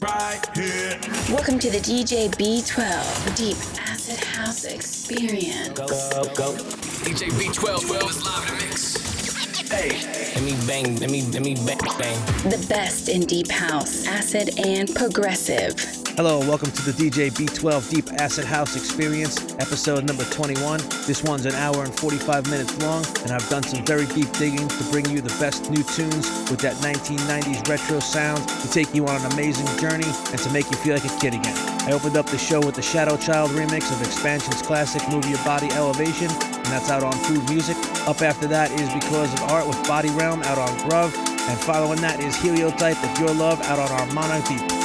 right here. Welcome to the DJ B12 Deep Acid House Experience. Go, go, go. DJ B12 12 is live in the mix. Hey, Let me bang, let me, let me bang, bang. The best in Deep House, Acid, and Progressive. Hello, welcome to the DJ B12 Deep Acid House Experience, episode number 21. This one's an hour and 45 minutes long, and I've done some very deep digging to bring you the best new tunes with that 1990s retro sound to take you on an amazing journey and to make you feel like a kid again. I opened up the show with the Shadow Child remix of Xpansions classic Move Your Body Elevation, and that's out on Food Music. Up after that is Because of Art with Body Realm out on Grove, and following that is Heliotype with Your Love out on Harmonic Deep.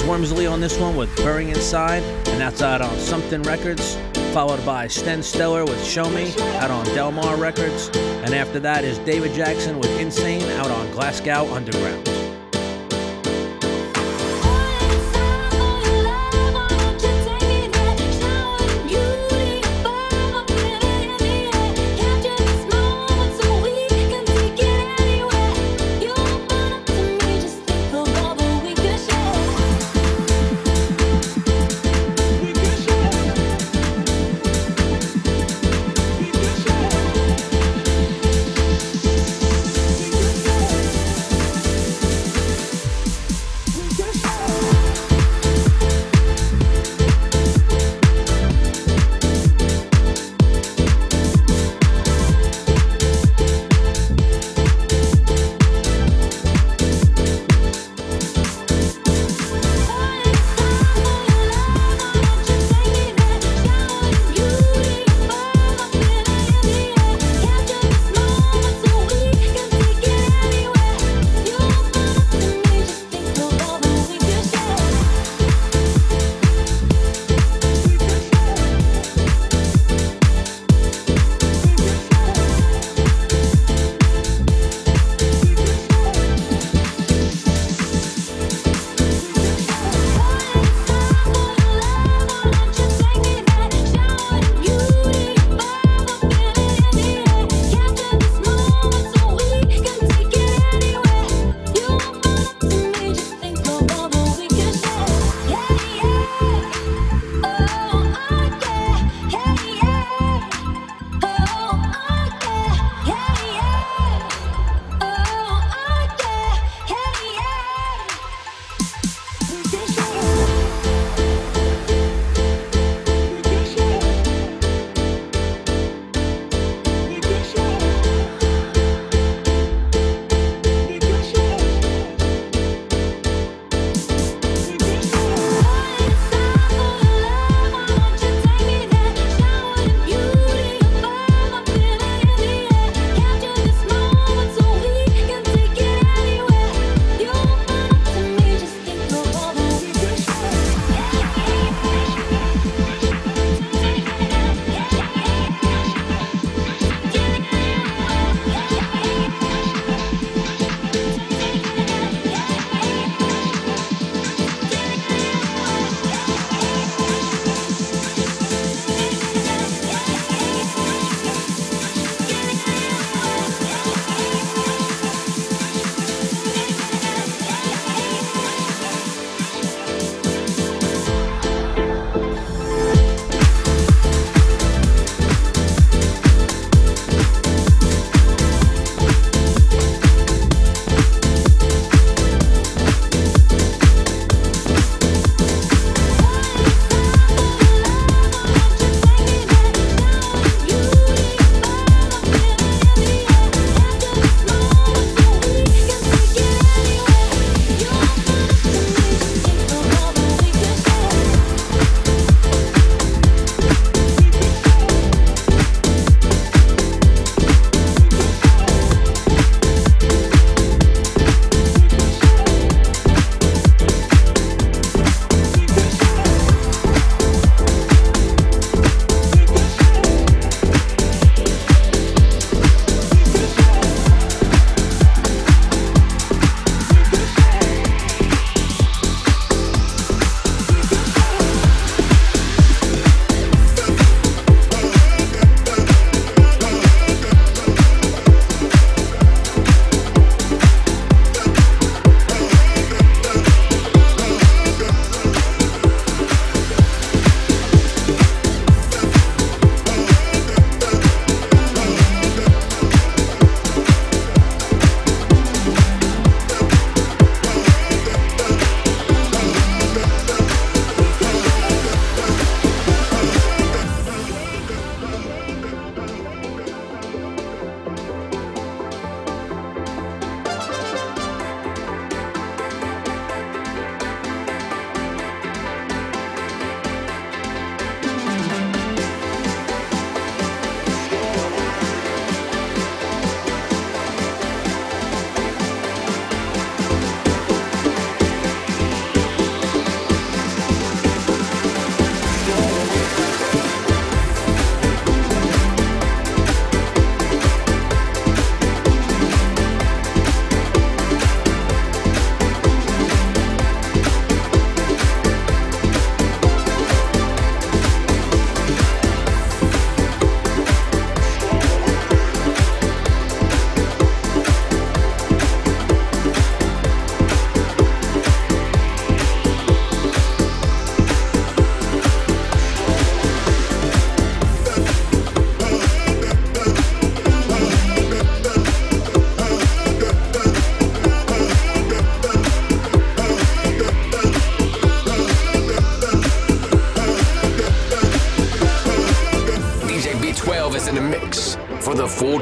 James Womersley on this one with Burring Inside, and that's out on Something Records. Followed by Sten Stellar with Show Me out on Delmar Records. And after that is David Jackson with Insane out on Glasgow Underground.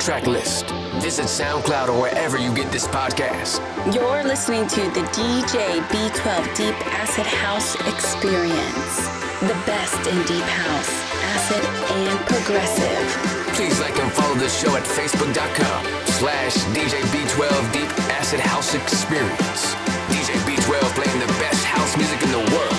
Track list, visit SoundCloud or wherever you get this podcast. You're listening to the DJ B12 Deep Acid House Experience. The best in Deep House, Acid, and Progressive. Please like and follow the show at facebook.com slash DJ B12 Deep Acid House Experience. DJ B12 playing the best house music in the world.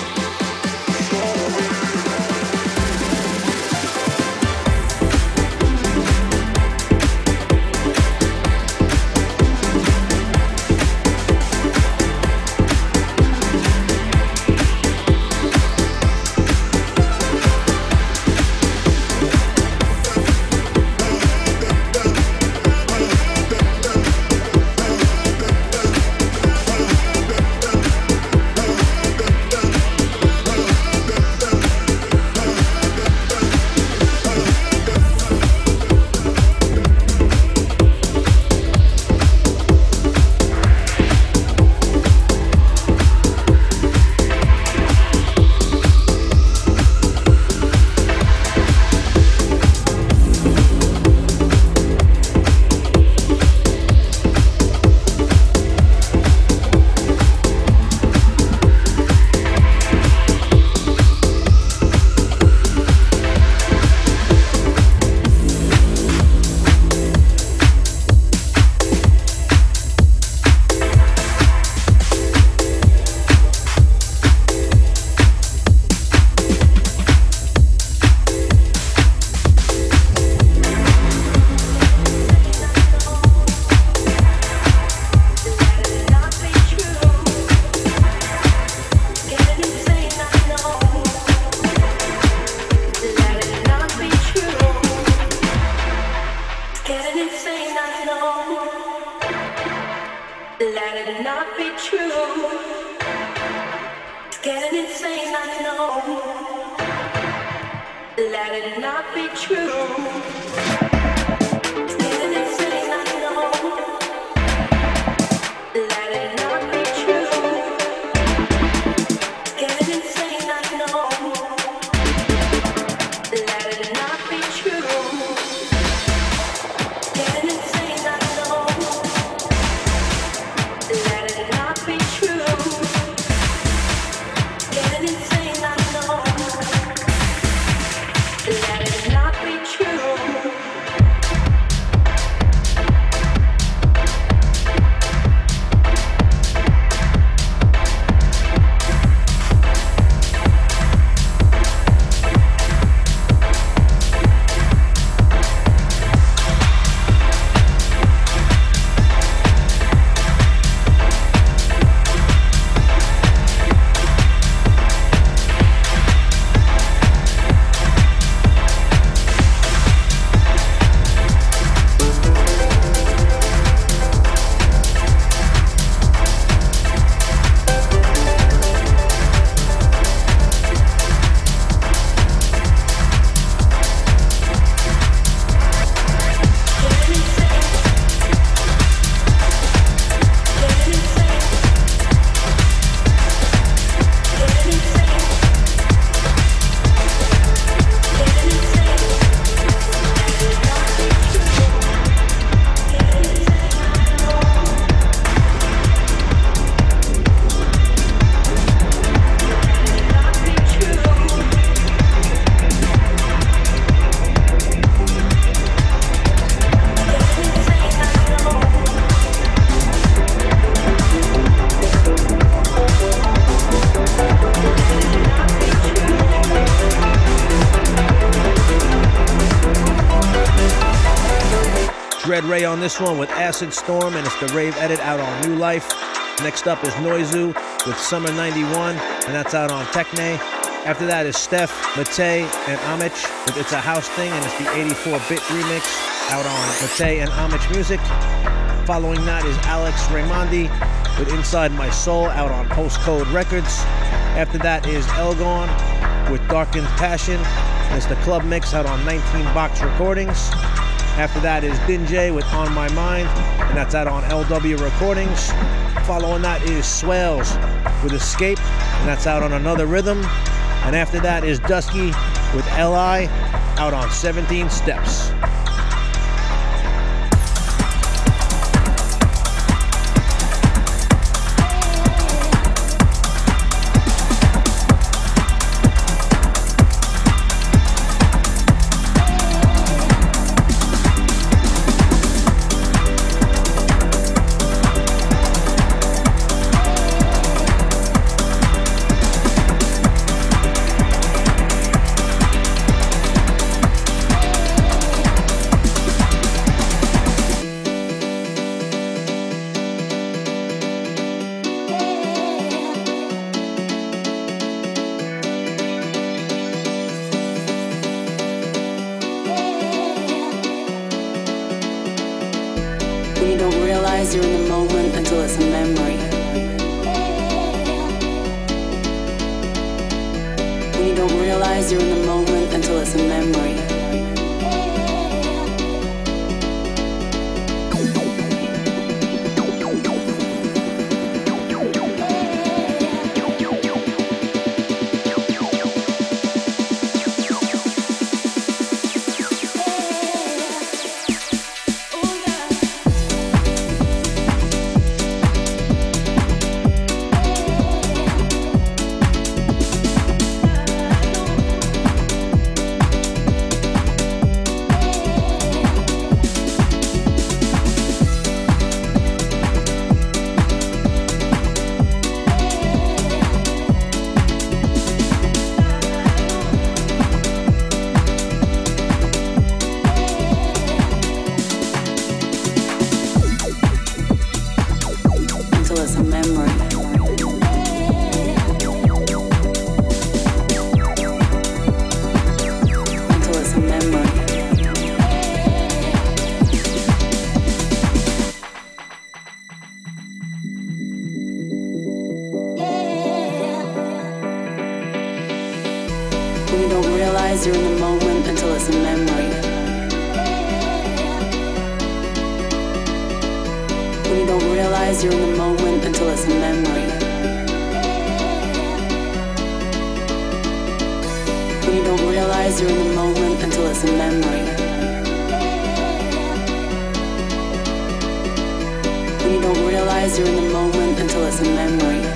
Ray on this one with Acid Storm, and it's the rave edit out on New Life. Next up is Noizu with Summer 91, and that's out on Techne. After that is Steff, Mattei, and Omich with It's a House Thing, and it's the 84-bit remix out on Mattei and Omich Music. Following that is Alex Raimondi with Inside My Soul out on Postcode Records. After that is Elgone with Darkened Passion, and it's the club mix out on 19 Box Recordings. After that is Din Jay with On My Mind, and that's out on LW Recordings. Following that is Swales with Escape, and that's out on Another Rhythm. And after that is Dusky with LI out on 17 Steps. as in the moment until it's a memory.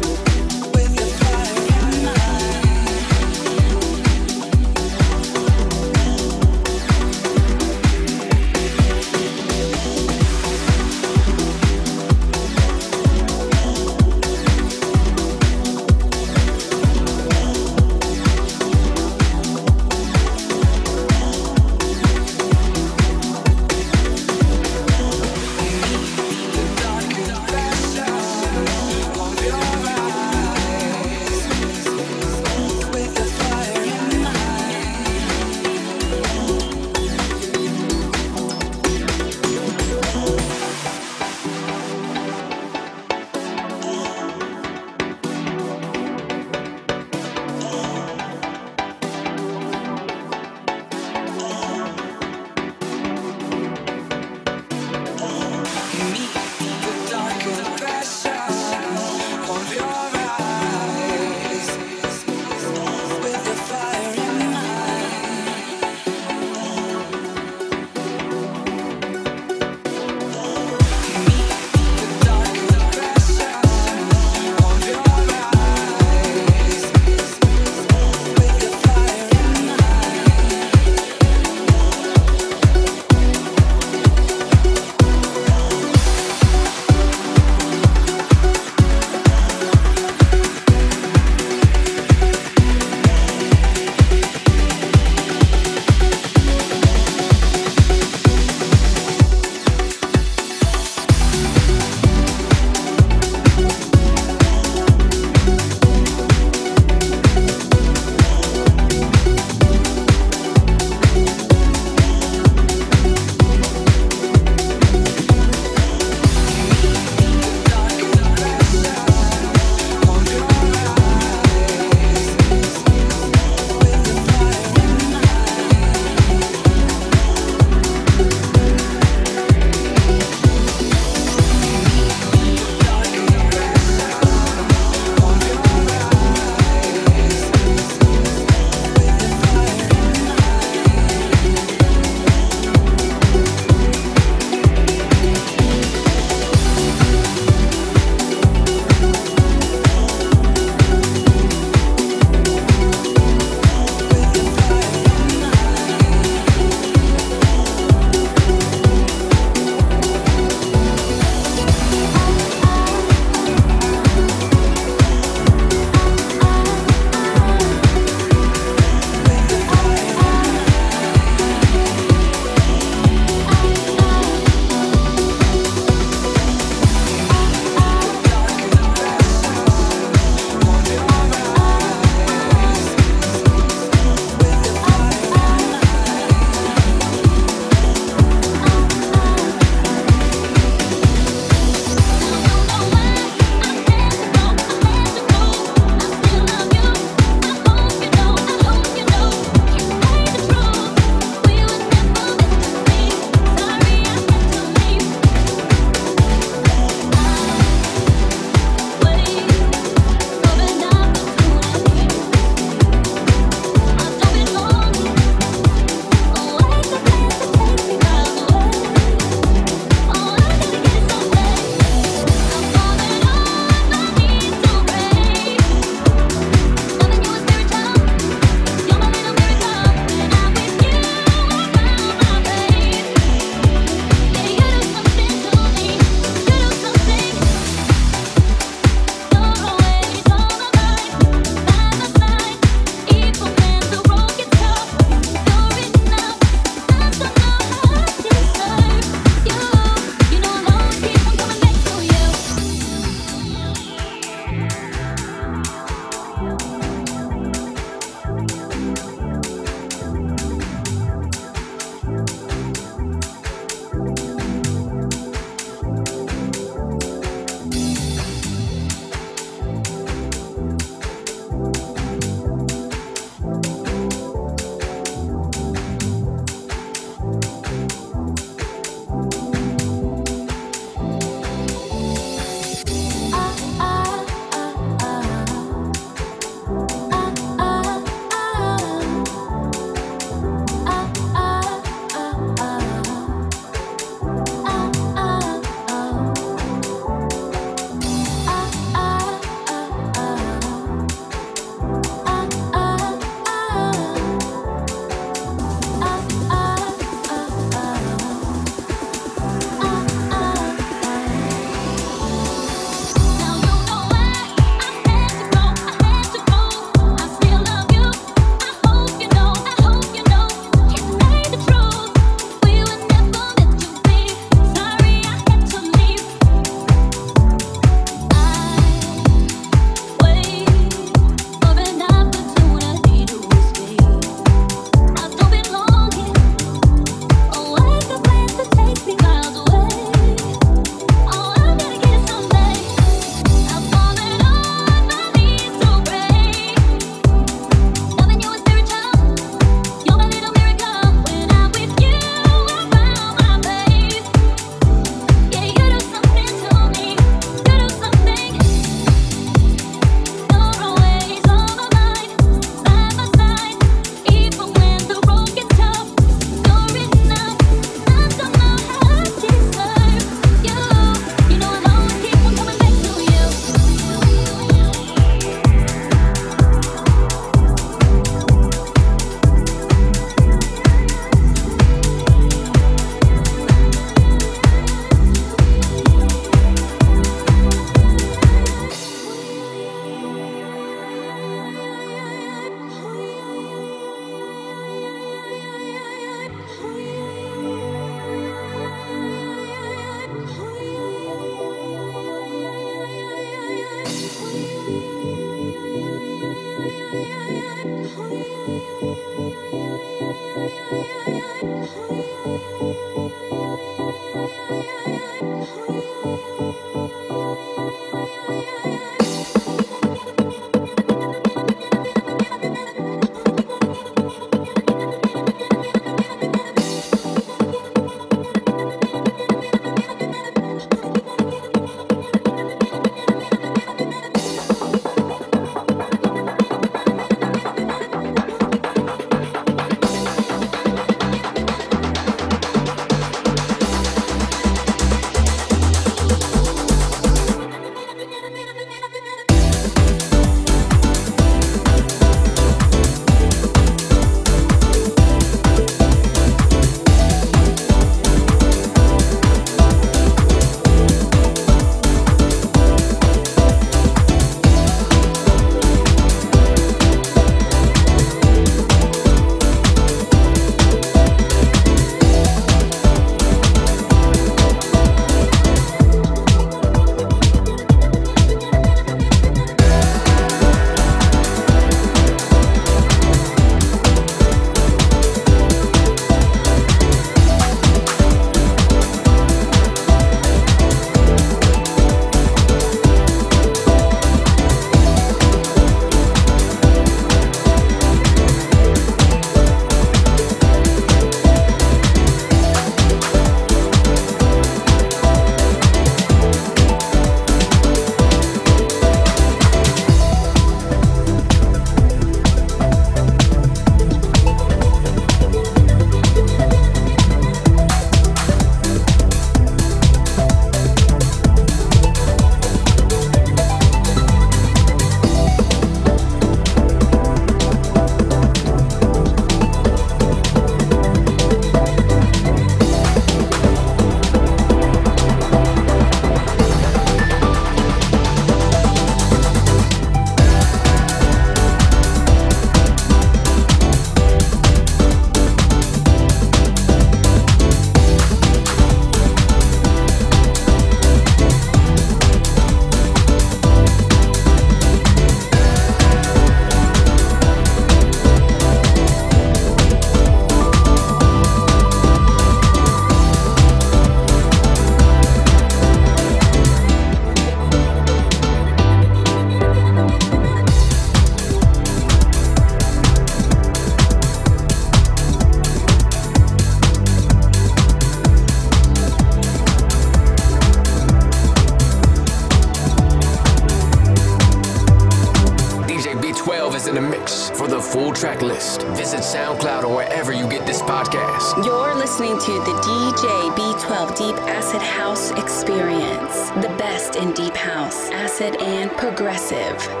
Acid and Progressive.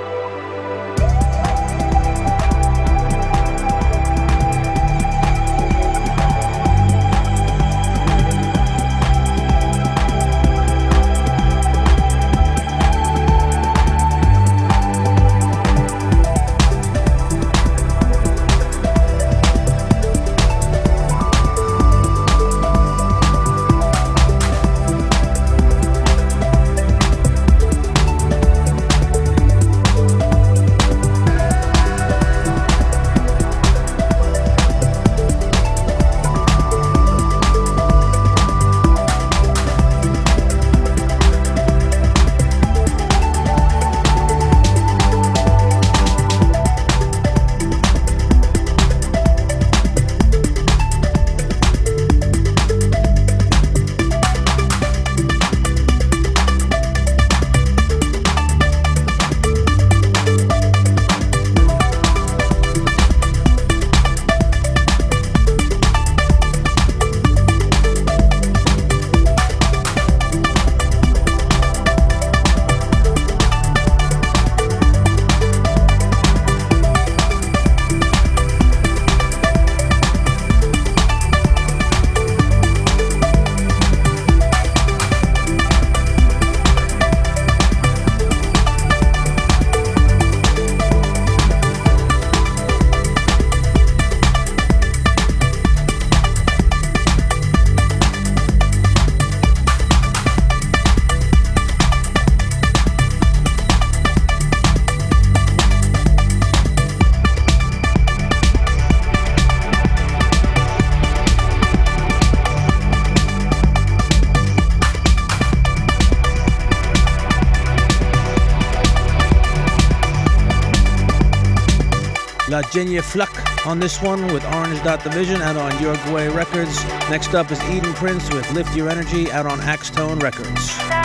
Le Jeune Fluck on this one with Orange Dot Division out on Uruguay Records. Next up is Eden Prince with Lift Your Energy out on Axtone Records.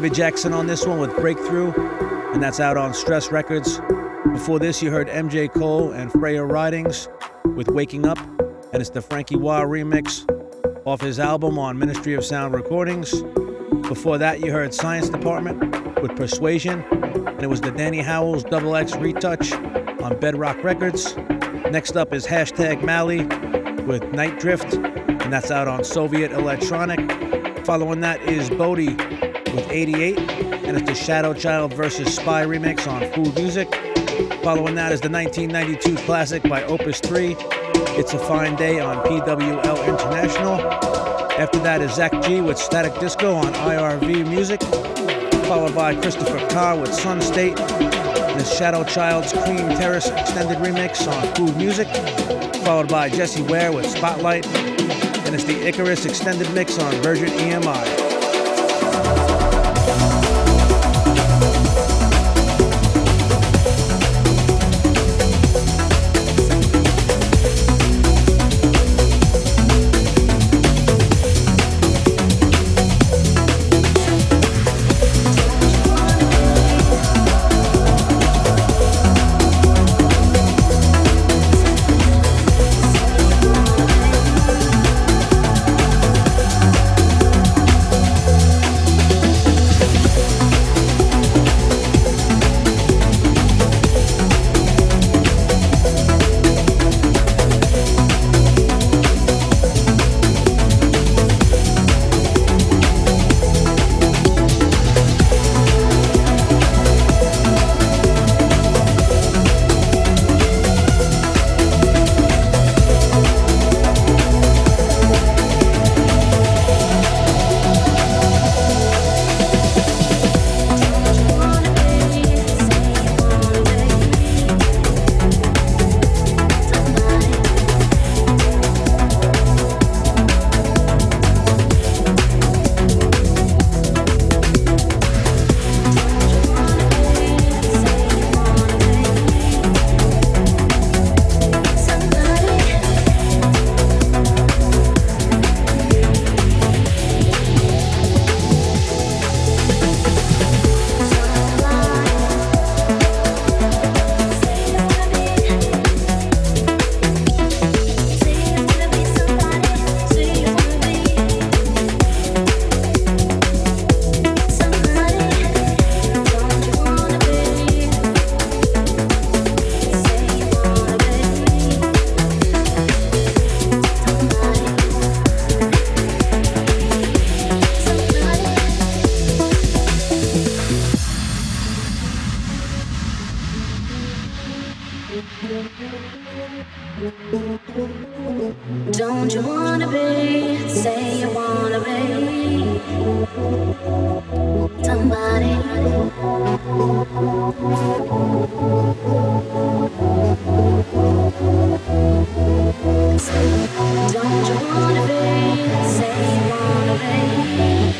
David Jackson on this one with Breakthrough, and that's out on Stress Records. Before this, you heard MJ Cole and Freya Ridings with Waking Up, and it's the Franky Wah remix off his album on Ministry of Sound Recordings. Before that, you heard Science Department with Persuasion, and it was the Danny Howells Double X retouch on Bedrock Records. Next up is Hashtag Mali with Night Drift, and that's out on Soviet Electronic. Following that is Bodhi with 88, and it's the Shadow Child versus Spy remix on Food Music. Following that is the 1992 classic by Opus 3, It's a Fine Day on PWL International. After that is Zak Gee with Static Disco on IRV Music, followed by Christopher Kah with Sun State, and Shadow Child's Cream Terrace extended remix on Food Music, followed by Jessie Ware with Spotlight, and it's the Icarus extended mix on Virgin EMI. Don't you wanna be, say you wanna be somebody. Don't you wanna be, say you wanna be.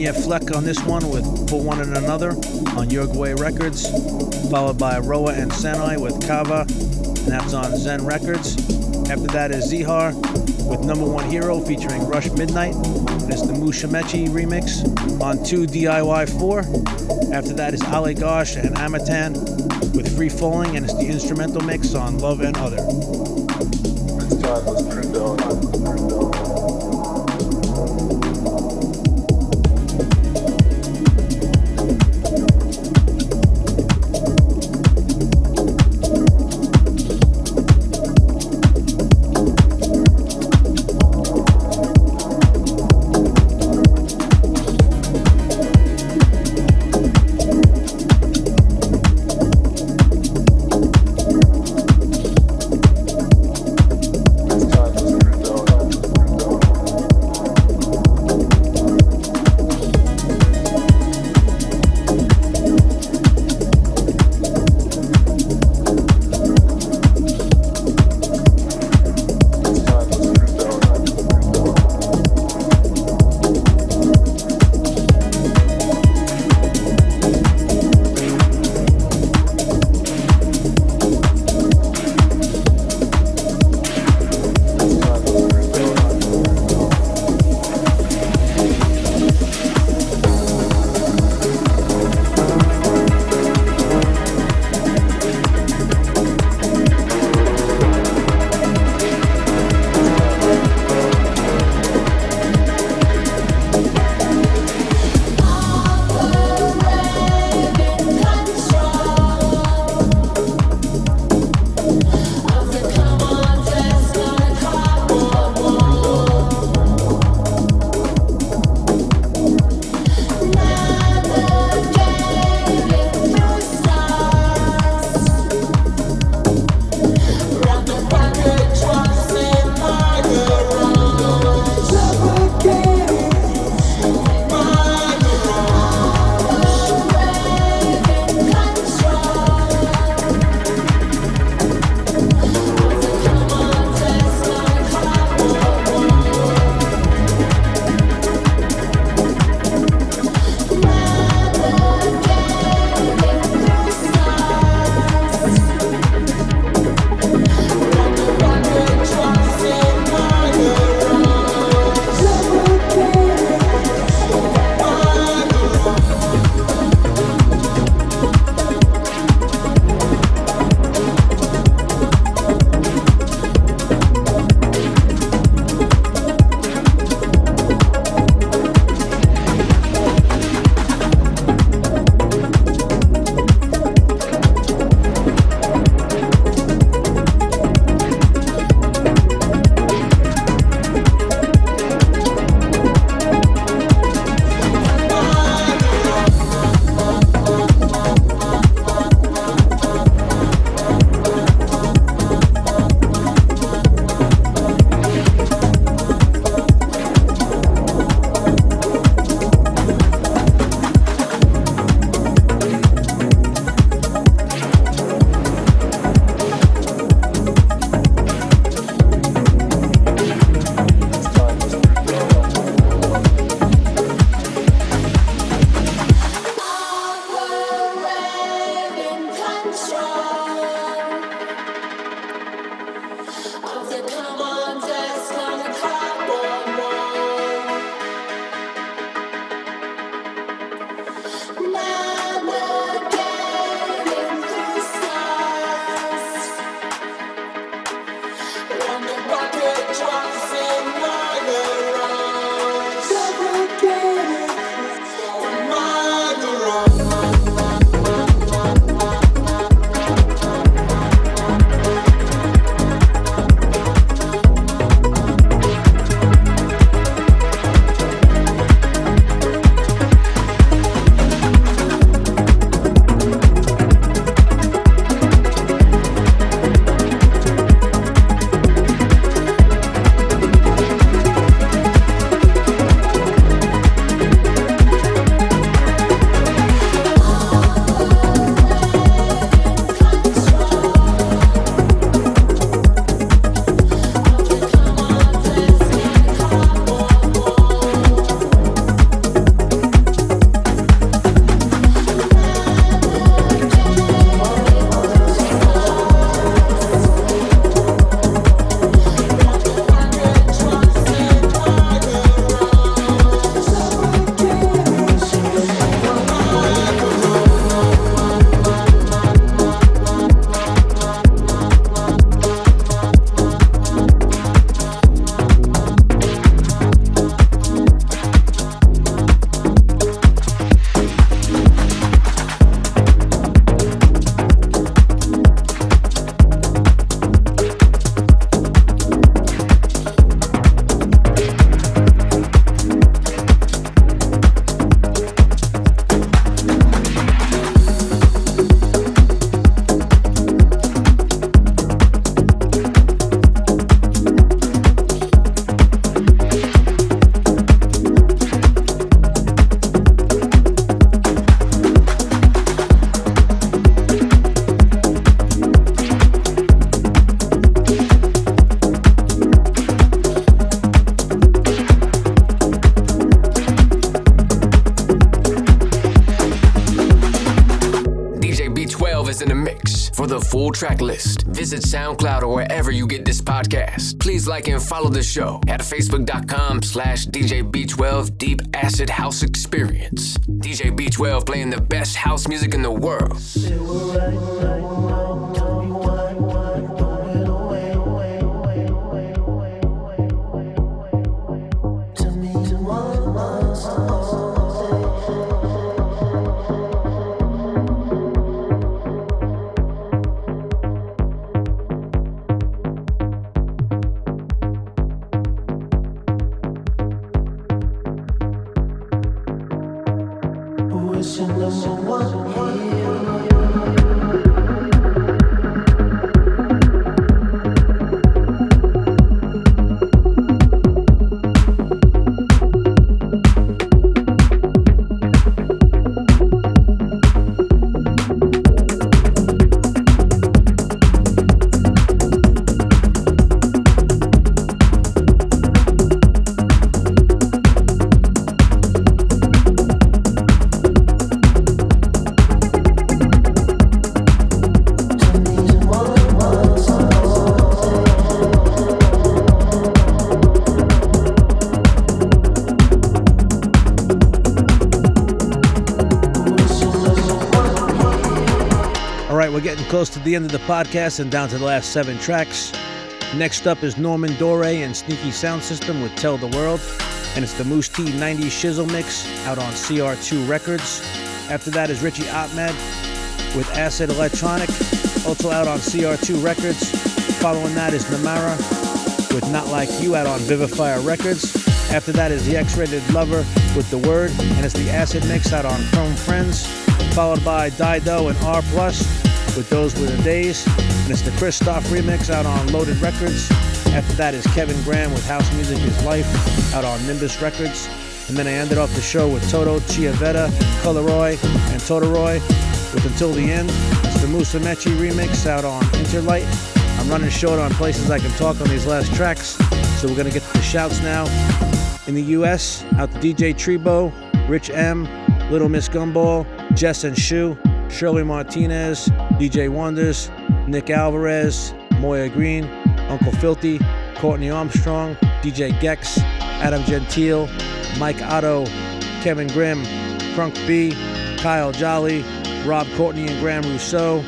Genya Fleck on this one with For One and Another on Uruguay Records, followed by ROWA and Sanoi with Kava, and that's on Zen Records. After that is Zihar with Number One Hero featuring Rush Midnight. It's the Musumeci remix on 2 DIY 4. After that is Oli Gosh and Amatan with Free Falling, and it's the instrumental mix on Love and Other. The show the end of the podcast and down to the last seven tracks. Next up is Norman Doray and Sneaky Sound System with Tell the World, and it's the Mousse T 90 Shizzle mix out on CR2 Records. After that is Richy Ahmed with Acid Electronic, also out on CR2 Records. Following that is Namara with Not Like You out on Vivifier Records. After that is the Ex Rated Lover with The Word, and it's the Acid Mix out on Chrome Friends. Followed by Dido and R Plus with Those Were the Days. The Christoph remix out on Loaded Records. After that is Kevin Graham with House Music is Life out on Nimbus Records. And then I ended off the show with Toto Chiavetta, Coloray, and Totoray with Until the End. It's the Musumeci remix out on Interlight. I'm running short on places I can talk on these last tracks, so we're gonna get to the shouts now. In the US, out to DJ Trebo, Rich M, Little Miss Gumball, Jess and Shu, Shirley Martinez, DJ Wonders, Nick Alvarez, Moya Green, Uncle Filthy, Courtney Armstrong, DJ Gex, Adam Gentile, Mike Otto, Kevin Grimm, Crunk B, Kyle Jolly, Rob Courtney and Graham Rousseau,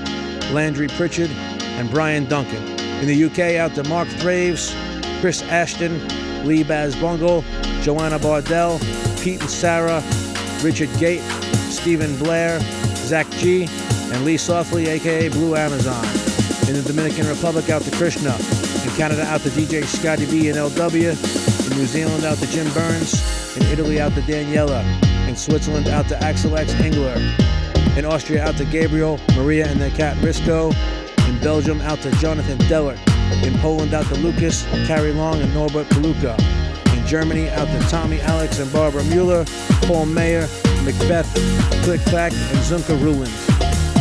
Landry Pritchard, and Brian Duncan. In the UK, out to Mark Thraves, Chris Ashton, Lee Baz Bungle, Joanna Bardell, Pete and Sarah, Richard Gate, Stephen Blair, Zak Gee, and Lee Softley, aka Blue Amazon. In the Dominican Republic, out to Krishna. In Canada, out to DJ Scotty B and LW. In New Zealand, out to Jim Burns. In Italy, out to Daniela. In Switzerland, out to Axel X Engler. In Austria, out to Gabriel, Maria, and their cat Risco. In Belgium, out to Jonathan Deller. In Poland, out to Lucas, Carrie Long, and Norbert Paluca. In Germany, out to Tommy Alex and Barbara Mueller, Paul Mayer, Macbeth, Click Clack, and Zunka Ruins.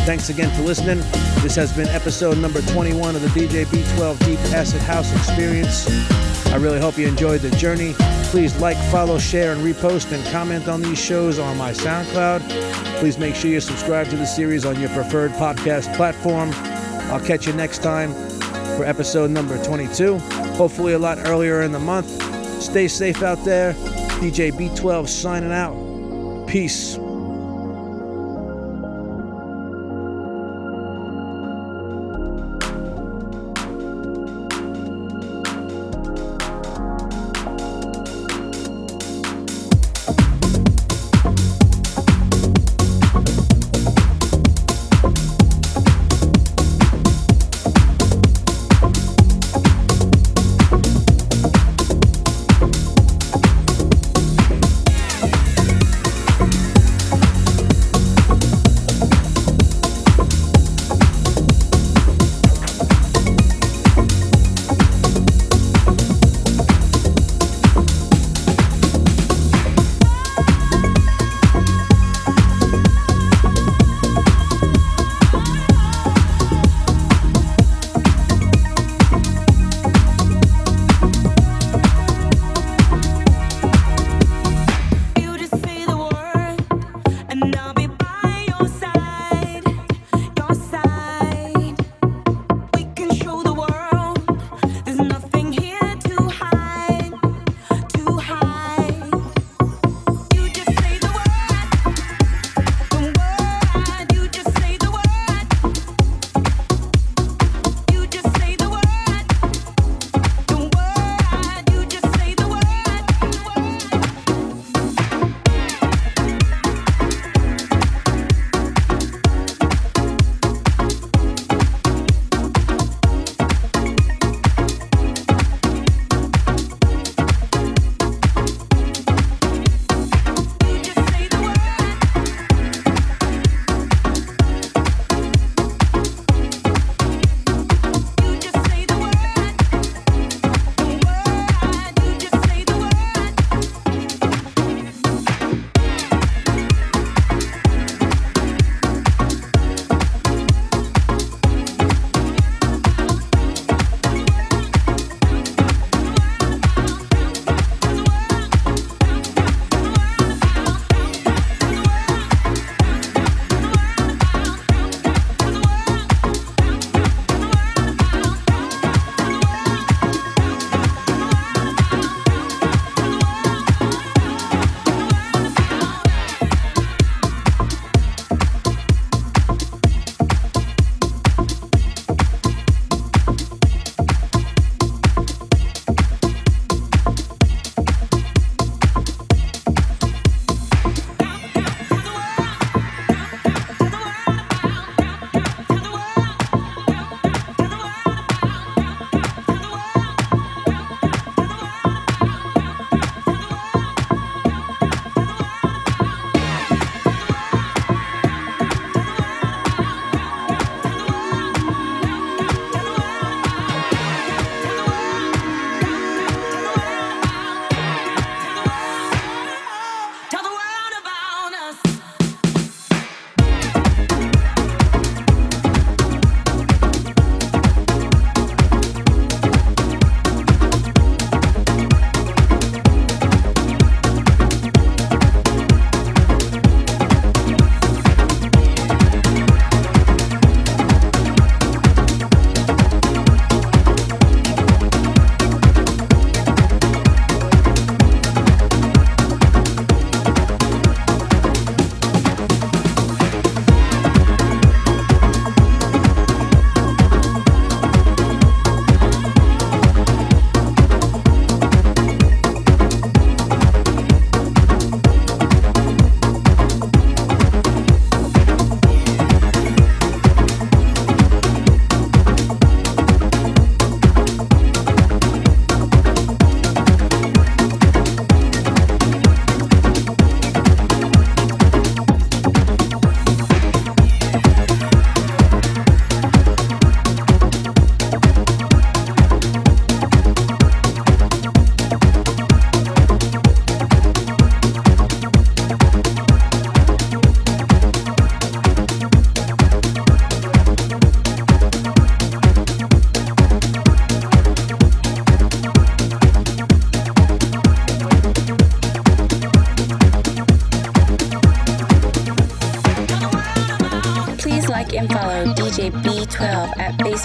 Thanks again for listening. This has been episode number 21 of the DJ B12 Deep Acid House Experience. I really hope you enjoyed the journey. Please like, follow, share, and repost and comment on these shows on my SoundCloud. Please make sure you subscribe to the series on your preferred podcast platform. I'll catch you next time for episode number 22, hopefully a lot earlier in the month. Stay safe out there. DJ B12 signing out. Peace.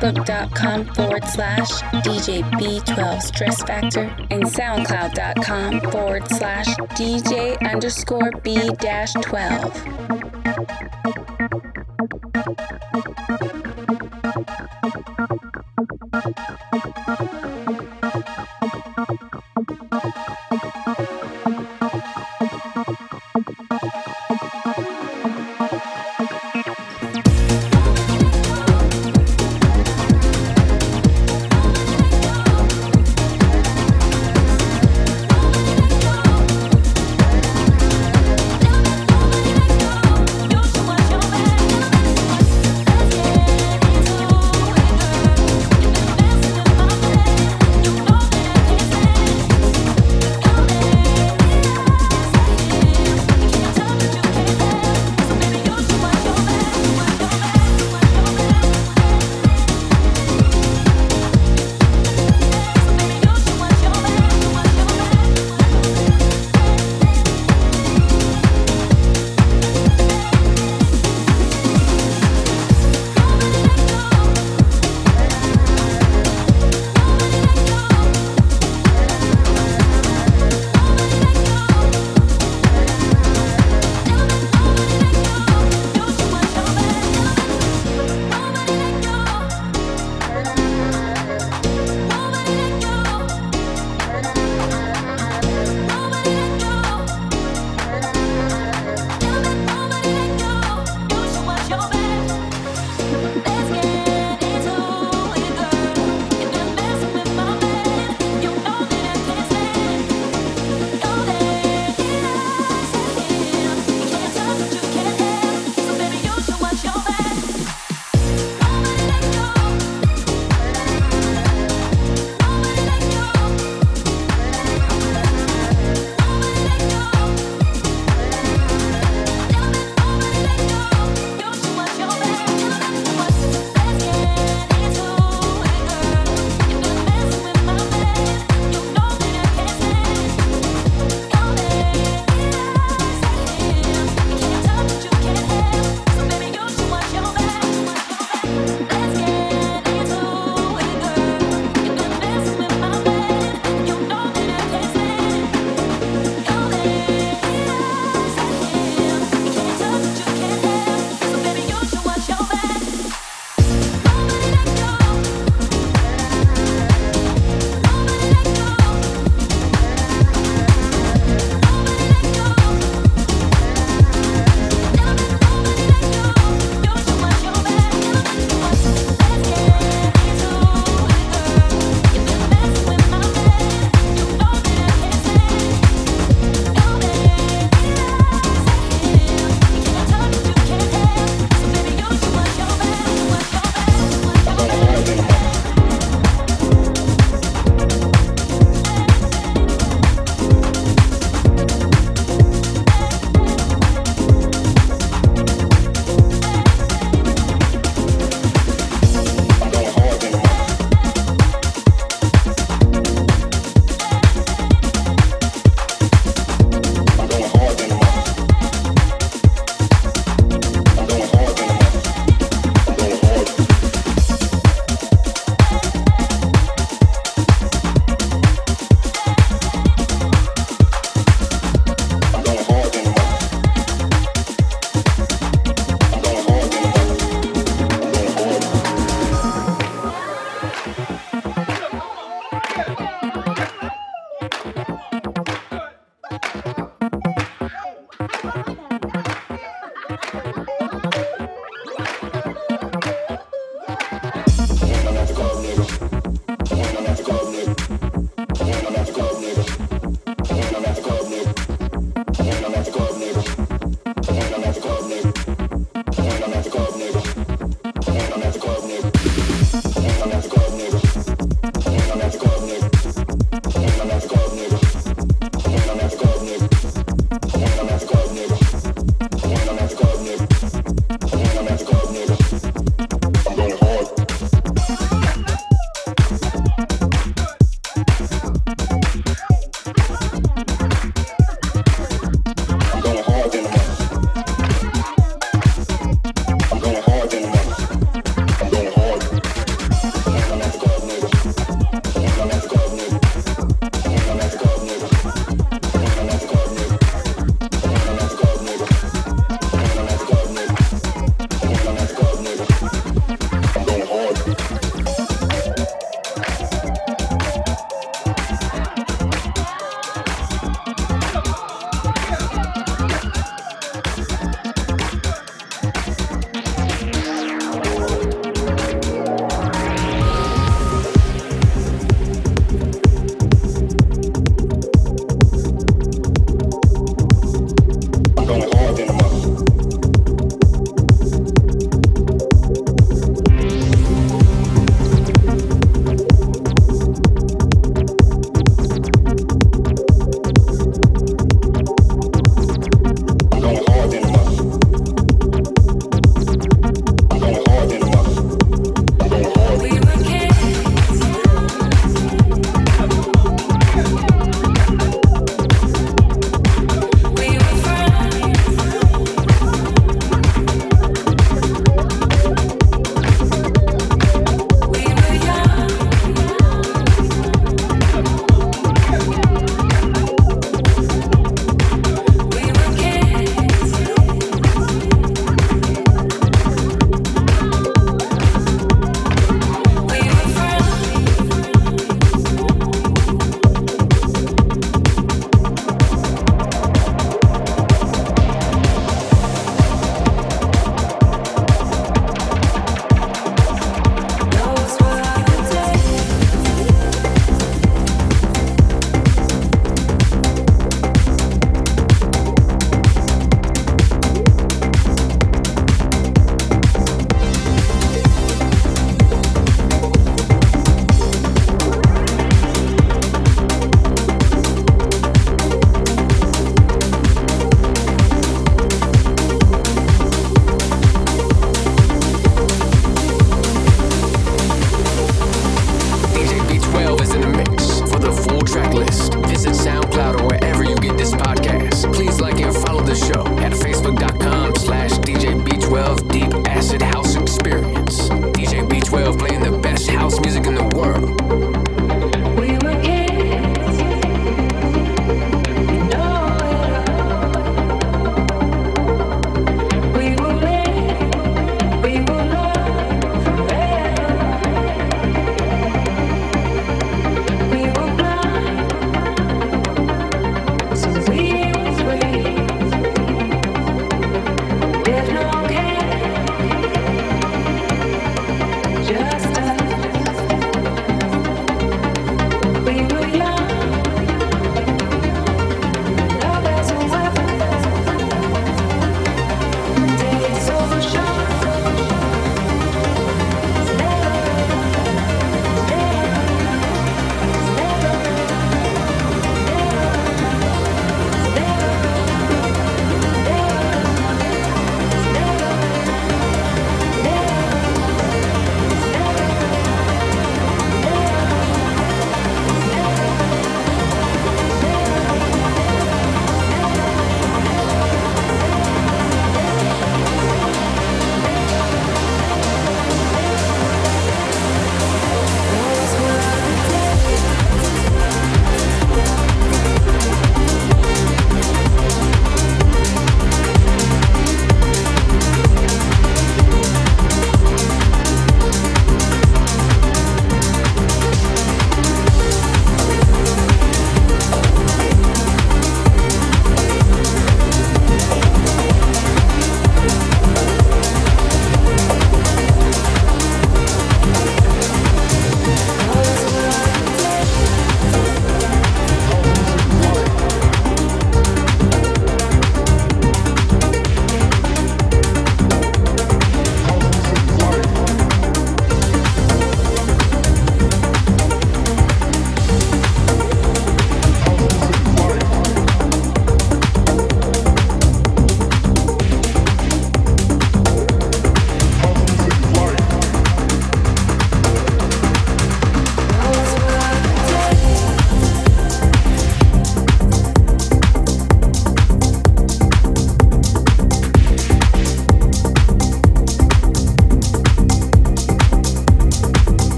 facebook.com forward slash DJ B12 Stress Factor and soundcloud.com forward slash DJ underscore B dash 12.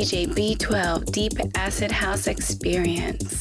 DJ B12 Deep Acid House Experience.